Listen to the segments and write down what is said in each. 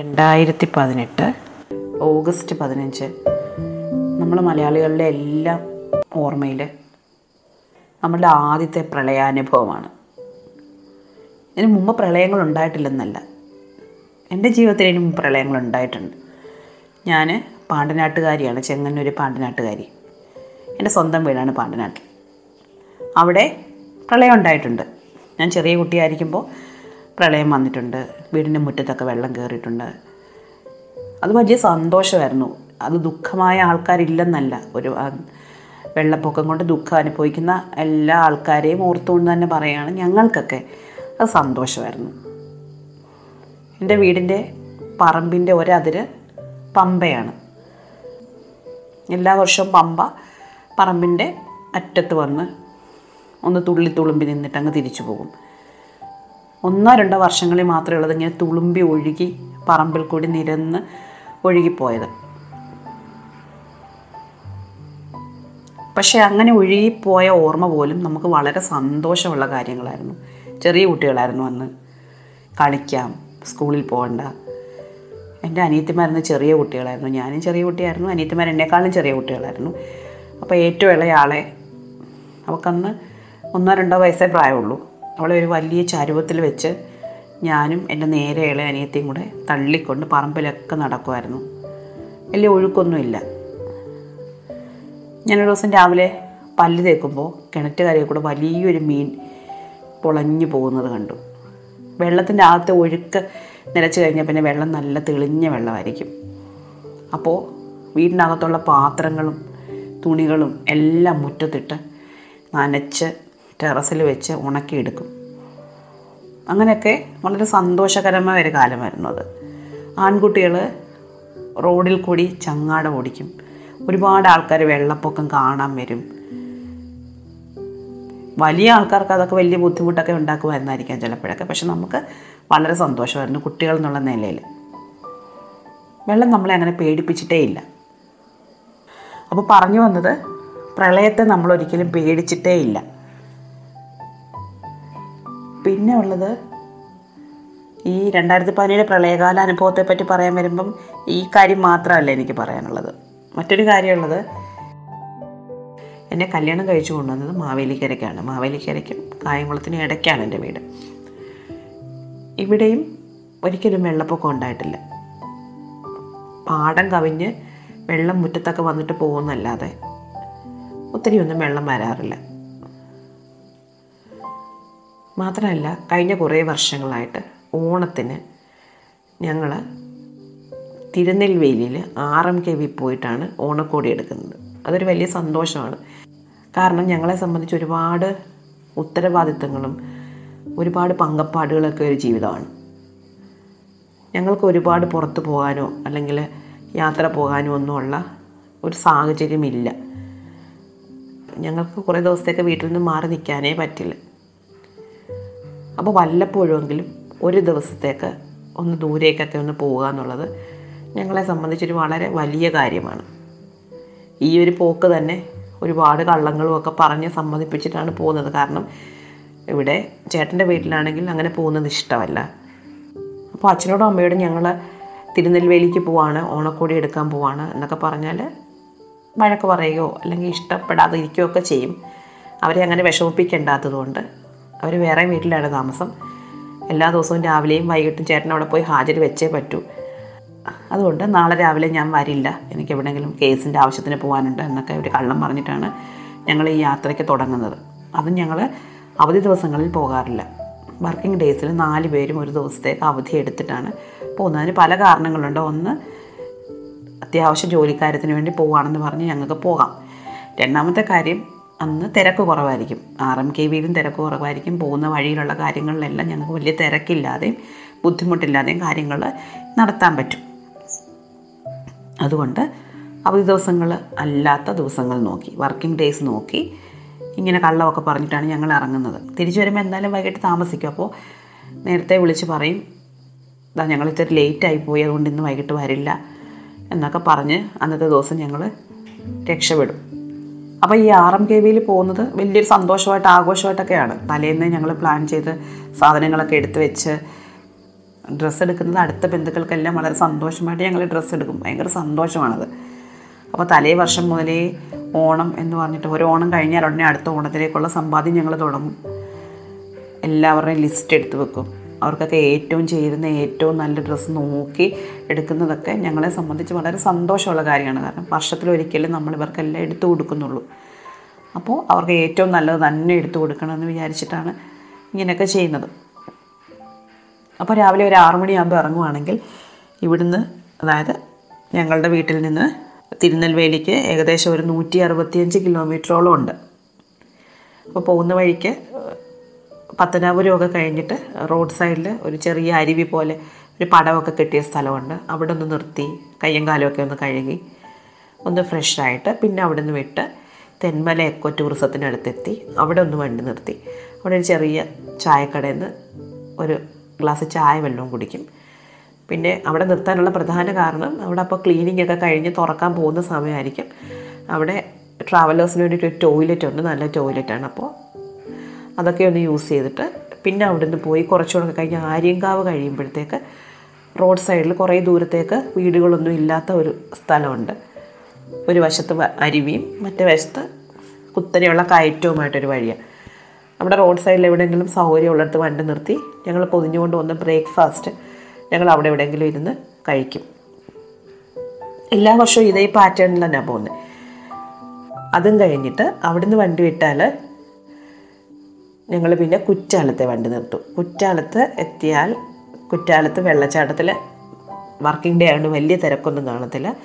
രണ്ടായിരത്തി പതിനെട്ട് ഓഗസ്റ്റ് പതിനഞ്ച് നമ്മൾ മലയാളികളുടെ എല്ലാം ഓർമ്മയിൽ നമ്മളുടെ ആദ്യത്തെ പ്രളയാനുഭവമാണ്. ഇതിന് മുമ്പ് പ്രളയങ്ങൾ ഉണ്ടായിട്ടില്ലെന്നല്ല. എന്റെ ജീവിതത്തിൽ ഇതിന് മുമ്പ് പ്രളയങ്ങൾ ഉണ്ടായിട്ടുണ്ട്. ഞാൻ പാണ്ടനാട്ടുകാരിയാണ് ചെങ്ങന്നൂർ പാണ്ടനാട്ടുകാരി എന്റെ സ്വന്തം വീടാണ് പാണ്ടനാട്ടിൽ അവിടെ പ്രളയം ഉണ്ടായിട്ടുണ്ട്. ഞാൻ ചെറിയ കുട്ടിയായിരിക്കുമ്പോൾ പ്രളയം വന്നിട്ടുണ്ട്. വീടിന്റെ മുറ്റത്തൊക്കെ വെള്ളം കയറിയിട്ടുണ്ട് അത് വലിയ സന്തോഷമായിരുന്നു. അത് ദുഃഖമായ ആൾക്കാരില്ലെന്നല്ല. ഒരു വെള്ളപ്പൊക്കം കൊണ്ട് ദുഃഖം അനുഭവിക്കുന്ന എല്ലാ ആൾക്കാരെയും ഓർത്തുകൊണ്ട് തന്നെ പറയുകയാണ് ഞങ്ങൾക്കൊക്കെ. അത് സന്തോഷമായിരുന്നു. എന്റെ വീടിന്റെ പറമ്പിന്റെ ഒരതിര് പമ്പയാണ്. എല്ലാ വർഷവും പമ്പ പറമ്പിന്റെ അറ്റത്ത് വന്ന് ഒന്ന് തുള്ളി തുളുമ്പി നിന്നിട്ട് അങ്ങ് തിരിച്ചു പോകും. ഒന്നോ രണ്ടോ വർഷങ്ങളിൽ മാത്രമേ ഉള്ളത് ഇങ്ങനെ തുളുമ്പി ഒഴുകി പറമ്പിൽ കൂടി നിരന്ന് ഒഴുകിപ്പോയത്. പക്ഷേ അങ്ങനെ ഒഴുകിപ്പോയ ഓർമ്മ പോലും നമുക്ക് വളരെ സന്തോഷമുള്ള കാര്യങ്ങളായിരുന്നു. ചെറിയ കുട്ടികളായിരുന്നു അന്ന്. കളിക്കാം സ്കൂളിൽ പോകണ്ട. എന്റെ അനിയത്തിമാരുന്ന് ചെറിയ കുട്ടികളായിരുന്നു. ഞാനും ചെറിയ കുട്ടിയായിരുന്നു. അനിയത്തിമാർ എന്നെക്കാളും ചെറിയ കുട്ടികളായിരുന്നു. അപ്പോൾ ഏറ്റവും ഇളയ ആളെ അവൾക്കന്ന് ഒന്നോ രണ്ടോ വയസ്സേ പ്രായമുള്ളൂ. അവളെ ഒരു വലിയ ചരുവത്തിൽ വെച്ച് ഞാനും എന്റെ നേരെ ഇളയ അനിയത്തിയും കൂടെ തള്ളിക്കൊണ്ട് പറമ്പിലൊക്കെ നടക്കുമായിരുന്നു വലിയ ഒഴുക്കൊന്നുമില്ല. ഞാനൊരു ദിവസം രാവിലെ പല്ല് തേക്കുമ്പോൾ കിണറ്റുകരയിൽ കൂടെ വലിയൊരു മീൻ പൊളഞ്ഞു പോകുന്നത് കണ്ടു. വെള്ളത്തിന്റെ അകത്തെ ഒഴുക്ക് നിലച്ച് കഴിഞ്ഞാൽ പിന്നെ വെള്ളം നല്ല തെളിഞ്ഞ വെള്ളമായിരിക്കും. അപ്പോൾ വീടിനകത്തുള്ള പാത്രങ്ങളും തുണികളും എല്ലാം മുറ്റത്തിട്ട് നനച്ച് ടെറസിൽ വെച്ച് ഉണക്കിയെടുക്കും. അങ്ങനെയൊക്കെ വളരെ സന്തോഷകരമായ ഒരു കാലമായിരുന്നു അത്. ആൺകുട്ടികൾ റോഡിൽ കൂടി ചങ്ങാടം ഓടിക്കും. ഒരുപാട് ആൾക്കാർ വെള്ളപ്പൊക്കം കാണാൻ വരും. വലിയ ആൾക്കാർക്ക് അതൊക്കെ വലിയ ബുദ്ധിമുട്ടൊക്കെ ഉണ്ടാക്കുമായിരുന്നായിരിക്കാം ചിലപ്പോഴൊക്കെ. പക്ഷെ നമുക്ക് വളരെ സന്തോഷമായിരുന്നു കുട്ടികൾ എന്നുള്ള നിലയിൽ. വെള്ളം നമ്മളെ അങ്ങനെ പേടിപ്പിച്ചിട്ടേ ഇല്ല. അപ്പോൾ പറഞ്ഞു വന്നത് പ്രളയത്തെ നമ്മളൊരിക്കലും പേടിച്ചിട്ടേ ഇല്ല. പിന്നെ ഉള്ളത് ഈ രണ്ടായിരത്തി പതിനേഴ് പ്രളയകാല അനുഭവത്തെ പറ്റി പറയാൻ വരുമ്പം ഈ കാര്യം മാത്രമല്ല എനിക്ക് പറയാനുള്ളത്. മറ്റൊരു കാര്യമുള്ളത് എന്നെ കല്യാണം കഴിച്ചു കൊണ്ടുവന്നത് മാവേലിക്കരയ്ക്കാണ്. മാവേലിക്കരയ്ക്കും കായംകുളത്തിനും ഇടയ്ക്കാണ് എന്റെ വീട്. ഇവിടെയും ഒരിക്കലും വെള്ളപ്പൊക്കം ഉണ്ടായിട്ടില്ല. പാടം കവിഞ്ഞ് വെള്ളം മുറ്റത്തൊക്കെ വന്നിട്ട് പോകുന്നല്ലാതെ ഒത്തിരി ഒന്നും വെള്ളം വരാറില്ല. മാത്രമല്ല കഴിഞ്ഞ കുറേ വർഷങ്ങളായിട്ട് ഓണത്തിന് ഞങ്ങൾ തിരുനെൽവേലിയിൽ ആർ എം കെ വി പോയിട്ടാണ് ഓണക്കോടി എടുക്കുന്നത്. അതൊരു വലിയ സന്തോഷമാണ്. കാരണം ഞങ്ങളെ സംബന്ധിച്ച് ഒരുപാട് ഉത്തരവാദിത്തങ്ങളും ഒരുപാട് പങ്കപ്പാടുകളൊക്കെ ഒരു ജീവിതമാണ്. ഞങ്ങൾക്ക് ഒരുപാട് പുറത്ത് പോകാനോ അല്ലെങ്കിൽ യാത്ര പോകാനോ ഒന്നുമുള്ള ഒരു സാഹചര്യമില്ല. ഞങ്ങൾക്ക് കുറേ ദിവസത്തേക്ക് വീട്ടിൽ നിന്ന് മാറി നിൽക്കാനേ പറ്റില്ല. അപ്പോൾ വല്ലപ്പോഴുമെങ്കിലും ഒരു ദിവസത്തേക്ക് ഒന്ന് ദൂരേക്കൊക്കെ ഒന്ന് പോവുക എന്നുള്ളത് ഞങ്ങളെ സംബന്ധിച്ചൊരു വളരെ വലിയ കാര്യമാണ്. ഈ ഒരു പോക്ക് തന്നെ ഒരുപാട് കള്ളങ്ങളും ഒക്കെ പറഞ്ഞ് സമ്മതിപ്പിച്ചിട്ടാണ് പോകുന്നത്. കാരണം ഇവിടെ ചേട്ടന്റെ വീട്ടിലാണെങ്കിൽ അങ്ങനെ പോകുന്നത് ഇഷ്ടമല്ല. അപ്പോൾ അച്ഛനോടും അമ്മയോടും ഞങ്ങൾ തിരുനെൽവേലിക്ക് പോവാണ് ഓണക്കോടി എടുക്കാൻ പോവാണ് എന്നൊക്കെ പറഞ്ഞാൽ വഴക്ക് പറയുകയോ അല്ലെങ്കിൽ ഇഷ്ടപ്പെടാതെ ഇരിക്കുകയോ ഒക്കെ ചെയ്യും. അവരെ അങ്ങനെ വിഷമിപ്പിക്കേണ്ടാത്തതുകൊണ്ട് അവർ വേറെ വീട്ടിലാണ് താമസം. എല്ലാ ദിവസവും രാവിലെയും വൈകിട്ടും ചേട്ടൻ അവിടെ പോയി ഹാജർ വെച്ചേ പറ്റൂ. അതുകൊണ്ട് നാളെ രാവിലെ ഞാൻ വരില്ല. എനിക്ക് എവിടെയെങ്കിലും കേസിന്റെ ആവശ്യത്തിന് പോകാനുണ്ട് എന്നൊക്കെ ഒരു കള്ളം പറഞ്ഞിട്ടാണ് ഞങ്ങൾ ഈ യാത്രയ്ക്ക് തുടങ്ങുന്നത്. അതും ഞങ്ങൾ അവധി ദിവസങ്ങളിൽ പോകാറില്ല. വർക്കിംഗ് ഡേയ്സിൽ നാല് പേരും ഒരു ദിവസത്തേക്ക് അവധി എടുത്തിട്ടാണ് പോകുന്നതിന് പല കാരണങ്ങളുണ്ട്. ഒന്ന് അത്യാവശ്യം ജോലിക്കാര്യത്തിന് വേണ്ടി പോവുകയാണെന്ന് പറഞ്ഞ് ഞങ്ങൾക്ക് പോകാം. രണ്ടാമത്തെ കാര്യം അന്ന് തിരക്ക് കുറവായിരിക്കും. ആർ എം കെ വിയിലും തിരക്ക് കുറവായിരിക്കും. പോകുന്ന വഴിയിലുള്ള കാര്യങ്ങളിലെല്ലാം ഞങ്ങൾക്ക് വലിയ തിരക്കില്ലാതെയും ബുദ്ധിമുട്ടില്ലാതെയും കാര്യങ്ങൾ നടത്താൻ പറ്റും. അതുകൊണ്ട് അവധി ദിവസങ്ങൾ അല്ലാത്ത ദിവസങ്ങൾ നോക്കി വർക്കിംഗ് ഡേയ്സ് നോക്കി ഇങ്ങനെ കള്ളമൊക്കെ പറഞ്ഞിട്ടാണ് ഞങ്ങൾ ഇറങ്ങുന്നത്. തിരിച്ചു വരുമ്പോൾ എന്തായാലും വൈകിട്ട് താമസിക്കും. അപ്പോൾ നേരത്തെ വിളിച്ച് പറയും ഇതാ ഞങ്ങൾ ഇത്തിരി ലേറ്റായി പോയി അതുകൊണ്ട് ഇന്ന് വൈകിട്ട് വരില്ല എന്നൊക്കെ പറഞ്ഞ് അന്നത്തെ ദിവസം ഞങ്ങൾ രക്ഷപ്പെടും. അപ്പോൾ ഈ ആർ എം കെ വിയിൽ പോകുന്നത് വലിയൊരു സന്തോഷമായിട്ട് ആഘോഷമായിട്ടൊക്കെയാണ്. തലേന്ന് ഞങ്ങൾ പ്ലാൻ ചെയ്ത് സാധനങ്ങളൊക്കെ എടുത്ത് വെച്ച് ഡ്രസ്സ് എടുക്കുന്നത് അടുത്ത ബന്ധുക്കൾക്കെല്ലാം വളരെ സന്തോഷമായിട്ട് ഞങ്ങൾ ഡ്രസ്സ് എടുക്കും. ഭയങ്കര സന്തോഷമാണത്. അപ്പോൾ തലേ വർഷം മുതലേ ഓണം എന്ന് പറഞ്ഞിട്ട് ഒരു ഓണം കഴിഞ്ഞാൽ ഉടനെ അടുത്ത ഓണത്തിലേക്കുള്ള സമ്പാദ്യം ഞങ്ങൾ തുടങ്ങും. എല്ലാവരുടെയും ലിസ്റ്റ് എടുത്ത് വെക്കും. അവർക്കൊക്കെ ഏറ്റവും ചേരുന്ന ഏറ്റവും നല്ല ഡ്രസ്സ് നോക്കി എടുക്കുന്നതൊക്കെ ഞങ്ങളെ സംബന്ധിച്ച് വളരെ സന്തോഷമുള്ള കാര്യമാണ്. കാരണം വർഷത്തിലൊരിക്കലും നമ്മൾ ഇവർക്കെല്ലാം എടുത്തു കൊടുക്കുന്നുള്ളൂ. അപ്പോൾ അവർക്ക് ഏറ്റവും നല്ലത് തന്നെ എടുത്തു കൊടുക്കണമെന്ന് വിചാരിച്ചിട്ടാണ് ഇങ്ങനെയൊക്കെ ചെയ്യുന്നത്. അപ്പോൾ രാവിലെ ഒരു ആറു മണിയാകുമ്പോൾ ഇറങ്ങുവാണെങ്കിൽ ഇവിടുന്ന് അതായത് ഞങ്ങളുടെ വീട്ടിൽ നിന്ന് തിരുനെൽവേലിക്ക് ഏകദേശം ഒരു നൂറ്റി അറുപത്തിയഞ്ച് കിലോമീറ്ററോളം ഉണ്ട്. അപ്പോൾ പോകുന്ന വഴിക്ക് പത്തനാപുരമൊക്കെ കഴിഞ്ഞിട്ട് റോഡ് സൈഡിൽ ഒരു ചെറിയ അരുവി പോലെ ഒരു പടമൊക്കെ കെട്ടിയ സ്ഥലമുണ്ട്. അവിടെ ഒന്ന് നിർത്തി കയ്യും കാലുമൊക്കെ ഒന്ന് കഴുകി ഒന്ന് ഫ്രഷായിട്ട് പിന്നെ അവിടെ നിന്ന് വിട്ട് തെന്മല എക്കോ ടൂറിസത്തിനടുത്തെത്തി അവിടെ ഒന്ന് വണ്ടി നിർത്തി. അവിടെ ഒരു ചെറിയ ചായക്കടയിൽ നിന്ന് ഒരു ഗ്ലാസ് ചായ വെള്ളവും കുടിക്കും. പിന്നെ അവിടെ നിർത്താനുള്ള പ്രധാന കാരണം അവിടെ അപ്പോൾ ക്ലീനിങ് ഒക്കെ കഴിഞ്ഞ് തുറക്കാൻ പോകുന്ന സമയമായിരിക്കും. അവിടെ ട്രാവലേഴ്സിന് വേണ്ടിയിട്ട് ഒരു ടോയ്ലറ്റ് ഉണ്ട്. നല്ല ടോയ്ലറ്റാണ് അപ്പോൾ അതൊക്കെ ഒന്ന് യൂസ് ചെയ്തിട്ട് പിന്നെ അവിടെ നിന്ന് പോയി കുറച്ചുകൂടെ കഴിഞ്ഞ് ആര്യങ്കാവ് കഴിയുമ്പോഴത്തേക്ക് റോഡ് സൈഡിൽ കുറേ ദൂരത്തേക്ക് വീടുകളൊന്നും ഇല്ലാത്ത ഒരു സ്ഥലമുണ്ട്. ഒരു വശത്ത് അരുവിയും മറ്റേ വശത്ത് കുത്തനെയുള്ള കയറ്റവുമായിട്ടൊരു വഴിയാണ് അവിടെ റോഡ് സൈഡിൽ എവിടെയെങ്കിലും സൗകര്യമുള്ളിടത്ത് വണ്ടി നിർത്തി ഞങ്ങൾ പൊതിഞ്ഞുകൊണ്ട് വന്ന ബ്രേക്ക്ഫാസ്റ്റ് ഞങ്ങൾ അവിടെ എവിടെയെങ്കിലും ഇരുന്ന് കഴിക്കും. എല്ലാ വർഷവും ഇതേ പാറ്റേണിൽ തന്നെയാണ് പോകുന്നത് അതും കഴിഞ്ഞിട്ട് അവിടുന്ന് വണ്ടി വിട്ടാൽ ഞങ്ങൾ പിന്നെ കുറ്റാലത്തെ വണ്ടി നിർത്തും. കുറ്റാലത്ത് എത്തിയാൽ കുറ്റാലത്ത് വെള്ളച്ചാട്ടത്തിൽ വർക്കിംഗ് ഡേ ആയതുകൊണ്ട് വലിയ തിരക്കൊന്നും കാണത്തില്ല.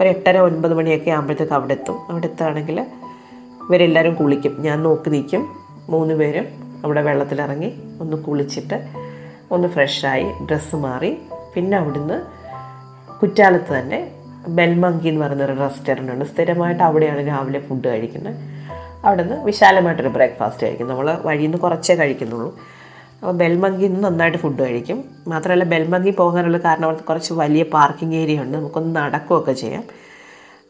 ഒരു എട്ടര ഒൻപത് മണിയൊക്കെ ആകുമ്പോഴത്തേക്ക് അവിടെ എത്തും. അവിടെ എത്തുകയാണെങ്കിൽ ഇവരെല്ലാവരും കുളിക്കും. ഞാൻ നോക്കി നിൽക്കും. മൂന്ന് പേരും അവിടെ വെള്ളത്തിലിറങ്ങി ഒന്ന് കുളിച്ചിട്ട് ഒന്ന് ഫ്രഷായി ഡ്രസ്സ് മാറി. പിന്നെ അവിടുന്ന് കുറ്റാലത്ത് തന്നെ ബെൽമങ്കി എന്ന് പറയുന്നൊരു റെസ്റ്റോറന്റ് ഉണ്ട്. സ്ഥിരമായിട്ട് അവിടെയാണ് രാവിലെ ഫുഡ് കഴിക്കുന്നത്. അവിടെ നിന്ന് വിശാലമായിട്ടൊരു ബ്രേക്ക്ഫാസ്റ്റ് കഴിക്കും. നമ്മൾ വഴിയിൽ നിന്ന് കുറച്ചേ കഴിക്കുന്നുള്ളൂ. അപ്പോൾ ബെൽമങ്കിയിൽ നിന്ന് നന്നായിട്ട് ഫുഡ് കഴിക്കും. മാത്രമല്ല ബെൽമങ്കി പോകാനുള്ള കാരണം അവിടുത്തെ കുറച്ച് വലിയ പാർക്കിംഗ് ഏരിയ ഉണ്ട്. നമുക്കൊന്ന് നടക്കുകയൊക്കെ ചെയ്യാം.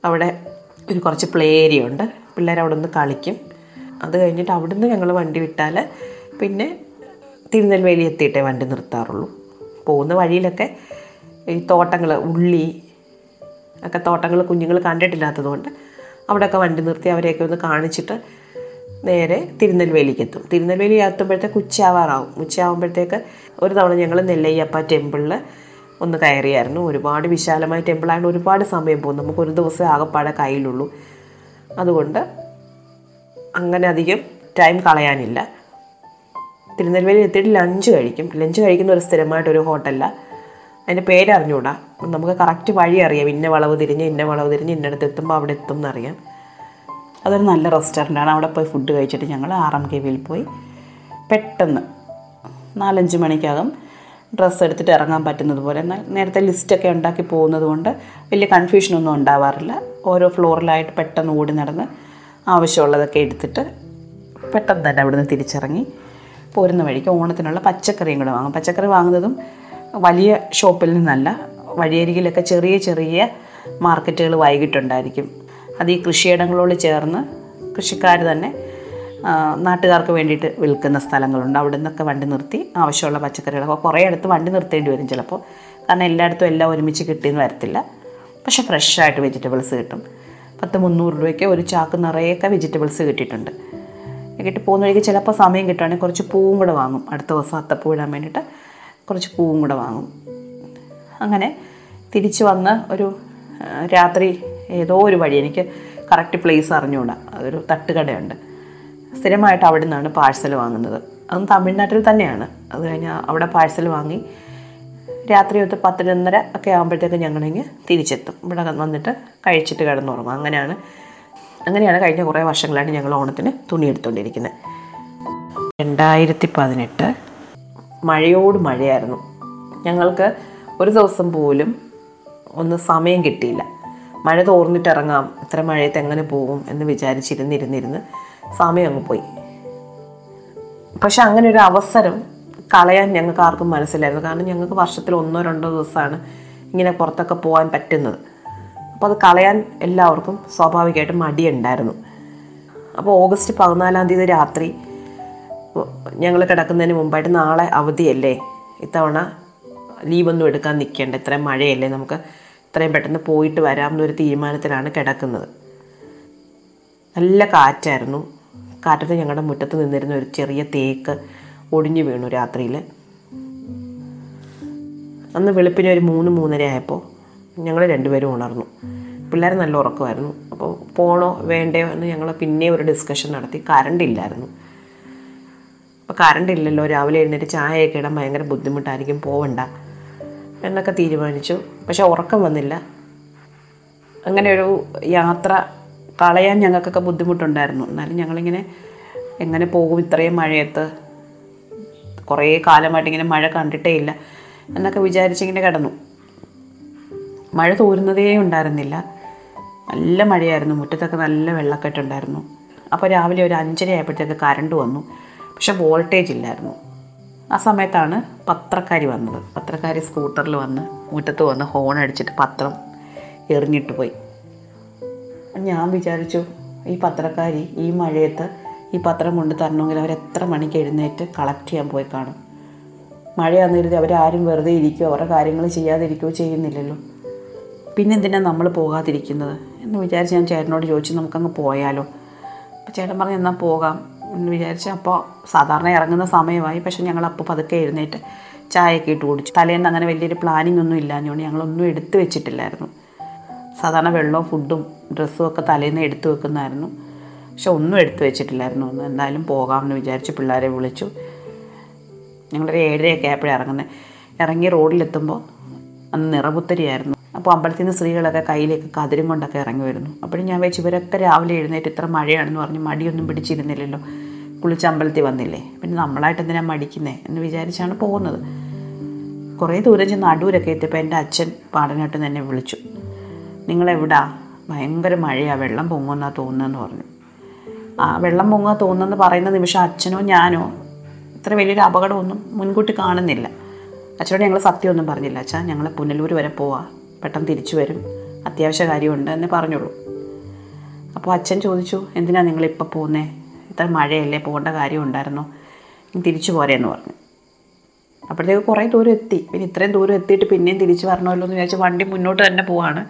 അവിടെ ഒരു കുറച്ച് പ്ലേ ഏരിയ ഉണ്ട്. പിള്ളേർ അവിടെ നിന്ന് കളിക്കും. അത് കഴിഞ്ഞിട്ട് അവിടുന്ന് ഞങ്ങൾ വണ്ടി വിട്ടാൽ പിന്നെ തിരുനെൽവേലി എത്തിയിട്ടേ വണ്ടി നിർത്താറുള്ളൂ. പോകുന്ന വഴിയിലൊക്കെ ഈ തോട്ടങ്ങൾ ഉള്ളി ഒക്കെ തോട്ടങ്ങൾ കുഞ്ഞുങ്ങൾ കണ്ടിട്ടില്ലാത്തതുകൊണ്ട് അവിടെയൊക്കെ വണ്ടി നിർത്തി അവരെയൊക്കെ ഒന്ന് കാണിച്ചിട്ട് നേരെ തിരുനെൽവേലിക്ക് എത്തും തിരുനെൽവേലി എത്തുമ്പോഴത്തേക്ക് ഉച്ചയാവാറാവും ഉച്ചയാവുമ്പോഴത്തേക്ക് ഒരു തവണ ഞങ്ങൾ നെല്ലയ്യപ്പ ടെമ്പിളിൽ ഒന്ന് കയറിയായിരുന്നു. ഒരുപാട് വിശാലമായ ടെമ്പിളായതുകൊണ്ട് ഒരുപാട് സമയം പോകും. നമുക്ക് ഒരു ദിവസം ആകപ്പാടെ കയ്യിലുള്ളൂ. അതുകൊണ്ട് അങ്ങനെ അധികം ടൈം കളയാനില്ല. തിരുനെൽവേലി എത്തിയിട്ട് ലഞ്ച് കഴിക്കും. ലഞ്ച് കഴിക്കുന്ന ഒരു സ്ഥിരമായിട്ടൊരു ഹോട്ടലാണ് അതിന്റെ പേര് അറിഞ്ഞുകൂടാ നമുക്ക് കറക്റ്റ് വഴി അറിയാം. ഇന്ന വളവ് തിരിഞ്ഞ് ഇന്ന വളവ് തിരിഞ്ഞ് ഇന്നടത്ത് എത്തുമ്പോൾ അവിടെ എത്തും എന്നറിയാം അതൊരു നല്ല റെസ്റ്റോറന്റാണ് അവിടെ പോയി ഫുഡ് കഴിച്ചിട്ട് ഞങ്ങൾ ആർ എം കെ വിയിൽ പോയി. പെട്ടെന്ന് നാലഞ്ച് മണിക്കകം ഡ്രസ്സ് എടുത്തിട്ട് ഇറങ്ങാൻ പറ്റുന്നത് പോലെ എന്നാൽ നേരത്തെ ലിസ്റ്റൊക്കെ ഉണ്ടാക്കി പോകുന്നത് കൊണ്ട് വലിയ കൺഫ്യൂഷനൊന്നും ഉണ്ടാവാറില്ല. ഓരോ ഫ്ലോറിലായിട്ട് പെട്ടെന്ന് ഓടി നടന്ന് ആവശ്യമുള്ളതൊക്കെ എടുത്തിട്ട് പെട്ടെന്ന് തന്നെ അവിടുന്ന് തിരിച്ചിറങ്ങി പോരുന്ന വഴിക്ക് ഓണത്തിനുള്ള പച്ചക്കറിയും കൂടെ വാങ്ങും. പച്ചക്കറി വാങ്ങുന്നതും വലിയ ഷോപ്പിൽ നിന്നല്ല വഴിയരികിലൊക്കെ ചെറിയ ചെറിയ മാർക്കറ്റുകൾ വൈകിട്ടുണ്ടായിരിക്കും. അത് ഈ കൃഷിയിടങ്ങളോട് ചേർന്ന് കൃഷിക്കാർ തന്നെ നാട്ടുകാർക്ക് വേണ്ടിയിട്ട് വിൽക്കുന്ന സ്ഥലങ്ങളുണ്ട്. അവിടെ നിന്നൊക്കെ വണ്ടി നിർത്തി ആവശ്യമുള്ള പച്ചക്കറികളൊക്കെ കുറേ അടുത്ത് വണ്ടി നിർത്തേണ്ടി വരും ചിലപ്പോൾ. കാരണം എല്ലായിടത്തും എല്ലാം ഒരുമിച്ച് കിട്ടിയെന്ന് വരത്തില്ല. പക്ഷേ ഫ്രഷായിട്ട് വെജിറ്റബിൾസ് കിട്ടും. പത്ത് മുന്നൂറ് രൂപയ്ക്ക് ഒരു ചാക്ക് നിറയൊക്കെ വെജിറ്റബിൾസ് കിട്ടിയിട്ടുണ്ട്. കിട്ടി പോകുന്ന വഴിക്ക് ചിലപ്പോൾ സമയം കിട്ടുകയാണെങ്കിൽ കുറച്ച് പൂവും കൂടെ വാങ്ങും. അടുത്ത ദിവസം അത്തപ്പൂ ഇടാൻ വേണ്ടിയിട്ട് കുറച്ച് പൂവും കൂടെ വാങ്ങും. അങ്ങനെ തിരിച്ചു വന്ന് ഒരു രാത്രി ഏതോ ഒരു വഴി എനിക്ക് കറക്റ്റ് പ്ലേസ് അറിഞ്ഞുകൂടാ. അതൊരു തട്ടുകടയുണ്ട്. സ്ഥിരമായിട്ട് അവിടെ നിന്നാണ് പാഴ്സൽ വാങ്ങുന്നത്. അതും തമിഴ്നാട്ടിൽ തന്നെയാണ്. അത് കഴിഞ്ഞ് അവിടെ പാഴ്സൽ വാങ്ങി രാത്രി ഒരു പത്തിനൊന്നര ഒക്കെ ആകുമ്പോഴത്തേക്ക് ഞങ്ങളിങ്ങ് തിരിച്ചെത്തും. ഇവിടെ വന്നിട്ട് കഴിച്ചിട്ട് കിടന്നുറങ്ങും. അങ്ങനെയാണ് അങ്ങനെയാണ് കഴിഞ്ഞ കുറേ വർഷങ്ങളായിട്ട് ഞങ്ങൾ ഓണത്തിന് തുണി എടുത്തുകൊണ്ടിരിക്കുന്നത് രണ്ടായിരത്തി പതിനെട്ട് മഴയോട് മഴയായിരുന്നു. ഞങ്ങൾക്ക് ഒരു ദിവസം പോലും ഒന്ന് സമയം കിട്ടിയില്ല. മഴ തോർന്നിട്ടിറങ്ങാം. ഇത്ര മഴയത്ത് എങ്ങനെ പോകും എന്ന് വിചാരിച്ചിരുന്നിരുന്നിരുന്ന് സമയം അങ്ങ് പോയി. പക്ഷെ അങ്ങനെ ഒരു അവസരം കളയാൻ ഞങ്ങൾക്ക് ആർക്കും മനസ്സിലായിരുന്നു. കാരണം ഞങ്ങൾക്ക് വർഷത്തിൽ ഒന്നോ രണ്ടോ ദിവസമാണ് ഇങ്ങനെ പുറത്തൊക്കെ പോകാൻ പറ്റുന്നത്. അപ്പോൾ അത് കളയാൻ എല്ലാവർക്കും സ്വാഭാവികമായിട്ടും മടിയുണ്ടായിരുന്നു. അപ്പോൾ ഓഗസ്റ്റ് പതിനാലാം തീയതി രാത്രി ഞങ്ങൾ കിടക്കുന്നതിന് മുമ്പായിട്ട് നാളെ അവധിയല്ലേ? ഇത്തവണ ലീവൊന്നും എടുക്കാൻ നിൽക്കേണ്ട. ഇത്രയും മഴയല്ലേ നമുക്ക് ഇത്രയും പെട്ടെന്ന് പോയിട്ട് വരാം എന്നൊരു തീരുമാനത്തിലാണ് കിടക്കുന്നത്. നല്ല കാറ്റായിരുന്നു. കാറ്റത്ത് ഞങ്ങളുടെ മുറ്റത്ത് നിന്നിരുന്ന ഒരു ചെറിയ തേക്ക് ഒടിഞ്ഞു വീണു രാത്രിയിൽ. അന്ന് വെളുപ്പിന് ഒരു മൂന്ന് മൂന്നര ആയപ്പോൾ ഞങ്ങൾ രണ്ടുപേരും ഉണർന്നു. പിള്ളേർ നല്ല ഉറക്കമായിരുന്നു. അപ്പോൾ പോണോ വേണ്ടയോ എന്ന് ഞങ്ങൾ പിന്നെ ഒരു ഡിസ്കഷൻ നടത്തി. കറണ്ട് ഇല്ലായിരുന്നു. അപ്പോൾ കറണ്ട് ഇല്ലല്ലോ. രാവിലെ എഴുന്നേറ്റ് ചായയൊക്കെ ഇടാൻ ഭയങ്കര ബുദ്ധിമുട്ടായിരിക്കും. പോവണ്ട. എന്നൊക്കെ തീരുമാനിച്ചു. പക്ഷെ ഉറക്കം വന്നില്ല. അങ്ങനെ ഒരു യാത്ര കളയാൻ ഞങ്ങൾക്കൊക്കെ ബുദ്ധിമുട്ടുണ്ടായിരുന്നു. എന്നാലും ഞങ്ങളിങ്ങനെ എങ്ങനെ പോകും ഇത്രയും മഴയത്ത്? കുറേ കാലമായിട്ട് ഇങ്ങനെ മഴ കണ്ടിട്ടേ ഇല്ല എന്നൊക്കെ വിചാരിച്ചിങ്ങനെ കിടന്നു. മഴ തോരുന്നതേ ഉണ്ടായിരുന്നില്ല. നല്ല മഴയായിരുന്നു. മുറ്റത്തൊക്കെ നല്ല വെള്ളക്കെട്ടുണ്ടായിരുന്നു. അപ്പോൾ രാവിലെ ഒരു അഞ്ചര ആയപ്പോഴത്തേക്ക് കറണ്ട് വന്നു. പക്ഷെ വോൾട്ടേജ് ഇല്ലായിരുന്നു. ആ സമയത്താണ് പത്രക്കാരി വന്നത്. പത്രക്കാരി സ്കൂട്ടറിൽ വന്ന് മുറ്റത്ത് വന്ന് ഹോൺ അടിച്ചിട്ട് പത്രം എറിഞ്ഞിട്ട് പോയി. ഞാൻ വിചാരിച്ചു ഈ പത്രക്കാരി ഈ മഴയത്ത് ഈ പത്രം കൊണ്ട് തരണമെങ്കിൽ അവർ എത്ര മണിക്ക് എഴുന്നേറ്റ് കളക്ട് ചെയ്യാൻ പോയി കാണും. മഴയാന്ന് കരുതി അവരാരും വെറുതെ ഇരിക്കുകയോ അവരുടെ കാര്യങ്ങൾ ചെയ്യാതിരിക്കുകയോ ചെയ്യുന്നില്ലല്ലോ. പിന്നെ എന്തിനാണ് നമ്മൾ പോകാതിരിക്കുന്നത്? എന്ന് വിചാരിച്ച് ഞാൻ ചേട്ടനോട് ചോദിച്ചു നമുക്കങ്ങ് പോയാലോ? അപ്പോൾ ചേട്ടൻ പറഞ്ഞു എന്നാൽ പോകാം. എന്ന് വിചാരിച്ച് അപ്പോൾ സാധാരണ ഇറങ്ങുന്ന സമയമായി. പക്ഷേ ഞങ്ങൾ അപ്പോൾ പതുക്കെ എഴുന്നേറ്റ് ചായയൊക്കെ ഇട്ട് കുടിച്ചു. തലേന്ന് അങ്ങനെ വലിയൊരു പ്ലാനിങ് ഒന്നും ഇല്ലാഞ്ഞുകൊണ്ട് ഞങ്ങളൊന്നും എടുത്തു വെച്ചിട്ടില്ലായിരുന്നു. സാധാരണ വെള്ളവും ഫുഡും ഡ്രസ്സും ഒക്കെ തലേന്ന് എടുത്തു വെക്കുന്നതായിരുന്നു. പക്ഷെ ഒന്നും എടുത്തു വെച്ചിട്ടില്ലായിരുന്നു. ഒന്ന് എന്തായാലും പോകാമെന്ന് വിചാരിച്ച് പിള്ളേരെ വിളിച്ചു. ഞങ്ങളൊരു ഏഴരയൊക്കെ ആയപ്പോഴാണ് ഇറങ്ങുന്നത്. ഇറങ്ങി റോഡിലെത്തുമ്പോൾ അന്ന് നിറപുത്തരിയായിരുന്നു. അപ്പോൾ അമ്പലത്തിൽ നിന്ന് സ്ത്രീകളൊക്കെ കയ്യിലേക്ക് കതിരും കൊണ്ടൊക്കെ ഇറങ്ങി വരുന്നു. അപ്പോഴും ഞാൻ വെച്ച് ഇവരൊക്കെ രാവിലെ എഴുന്നേറ്റ് ഇത്ര മഴയാണെന്ന് പറഞ്ഞ് മടിയൊന്നും പിടിച്ചിരുന്നില്ലല്ലോ. കുളിച്ച് അമ്പലത്തിൽ വന്നില്ലേ. പിന്നെ നമ്മളായിട്ട് എന്തിനാ മടിക്കുന്നേ എന്ന് വിചാരിച്ചാണ് പോകുന്നത്. കുറേ ദൂരം ചെന്ന് അടൂരൊക്കെ എത്തിയപ്പോൾ എന്റെ അച്ഛൻ പാടനായിട്ട് തന്നെ വിളിച്ചു. നിങ്ങളെവിടാ? ഭയങ്കര മഴയാണ് വെള്ളം പൊങ്ങുന്നാ തോന്നുന്നതെന്ന് പറഞ്ഞു. ആ വെള്ളം പൊങ്ങുക തോന്നുന്നെന്ന് പറയുന്ന നിമിഷം അച്ഛനോ ഞാനോ ഇത്ര വലിയൊരു അപകടമൊന്നും മുൻകൂട്ടി കാണുന്നില്ല. അച്ഛനോട് ഞങ്ങൾ സത്യമൊന്നും പറഞ്ഞില്ല. അച്ഛാ ഞങ്ങൾ പുനലൂർ വരെ പോവാ. പെട്ടെന്ന് തിരിച്ചു വരും. അത്യാവശ്യ കാര്യമുണ്ട് എന്നേ പറഞ്ഞുള്ളൂ. അപ്പോൾ അച്ഛൻ ചോദിച്ചു എന്തിനാണ് നിങ്ങളിപ്പോൾ പോകുന്നേ ഇത്ര മഴയല്ലേ പോകേണ്ട കാര്യം ഉണ്ടായിരുന്നോ തിരിച്ചു പോരേന്ന് പറഞ്ഞു. അപ്പോഴത്തേക്ക് കുറേ ദൂരം എത്തി. പിന്നെ ഇത്രയും ദൂരം എത്തിയിട്ട് പിന്നെയും തിരിച്ചു വരണമല്ലോ എന്ന് വിചാരിച്ച് വണ്ടി മുന്നോട്ട് തന്നെ പോവാണ്.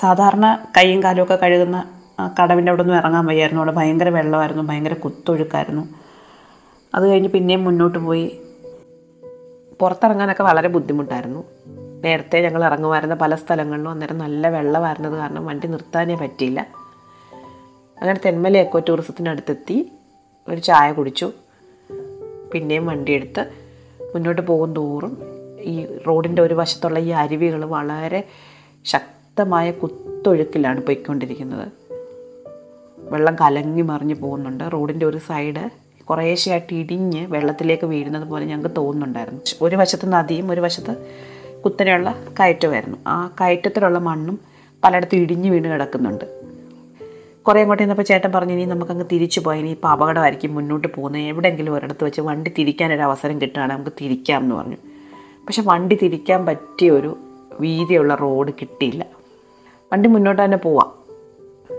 സാധാരണ കൈയും കാലും ഒക്കെ കഴുകുന്ന കടവിന്റെ അവിടെ നിന്ന് ഇറങ്ങാൻ വയ്യായിരുന്നു. അവിടെ ഭയങ്കര വെള്ളമായിരുന്നു ഭയങ്കര കുത്തൊഴുക്കായിരുന്നു. അത് കഴിഞ്ഞ് പിന്നെയും മുന്നോട്ട് പോയി. പുറത്തിറങ്ങാനൊക്കെ വളരെ ബുദ്ധിമുട്ടായിരുന്നു. നേരത്തെ ഞങ്ങൾ ഇറങ്ങുമായിരുന്ന പല സ്ഥലങ്ങളിലും അന്നേരം നല്ല വെള്ളമായിരുന്നത് കാരണം വണ്ടി നിർത്താനേ പറ്റിയില്ല. അങ്ങനെ തെന്മല എക്കോ ടൂറിസത്തിനടുത്തെത്തി ഒരു ചായ കുടിച്ചു. പിന്നെയും വണ്ടിയെടുത്ത് മുന്നോട്ട് പോകും തോറും ഈ റോഡിന്റെ ഒരു വശത്തുള്ള ഈ അരുവികൾ വളരെ ശക്തമായ കുത്തൊഴുക്കിലാണ് പോയിക്കൊണ്ടിരിക്കുന്നത്. വെള്ളം കലങ്ങി മറിഞ്ഞ് പോകുന്നുണ്ട്. റോഡിന്റെ ഒരു സൈഡ് കുറേശ്ശെയായിട്ട് ഇടിഞ്ഞ് വെള്ളത്തിലേക്ക് വീഴുന്നത് പോലെ ഞങ്ങൾക്ക് തോന്നുന്നുണ്ടായിരുന്നു. ഒരു വശത്ത് നദിയും ഒരു വശത്ത് കുത്തനെയുള്ള കയറ്റമായിരുന്നു. ആ കയറ്റത്തിലുള്ള മണ്ണും പലയിടത്തും ഇടിഞ്ഞു വീണ് കിടക്കുന്നുണ്ട്. കുറേ അങ്ങോട്ട് ഇന്നപ്പോൾ ചേട്ടൻ പറഞ്ഞു ഇനി നമുക്കങ്ങ് തിരിച്ചു പോയി ഇനി ഇപ്പോൾ അപകടമായിരിക്കും മുന്നോട്ട് പോകുന്നത്. എവിടെയെങ്കിലും ഒരിടത്ത് വെച്ച് വണ്ടി തിരിക്കാനൊരു അവസരം കിട്ടുകയാണെങ്കിൽ നമുക്ക് തിരിക്കാം എന്ന് പറഞ്ഞു. പക്ഷെ വണ്ടി തിരിക്കാൻ പറ്റിയ ഒരു വീതിയുള്ള റോഡ് കിട്ടിയില്ല. വണ്ടി മുന്നോട്ട് തന്നെ പോവാം.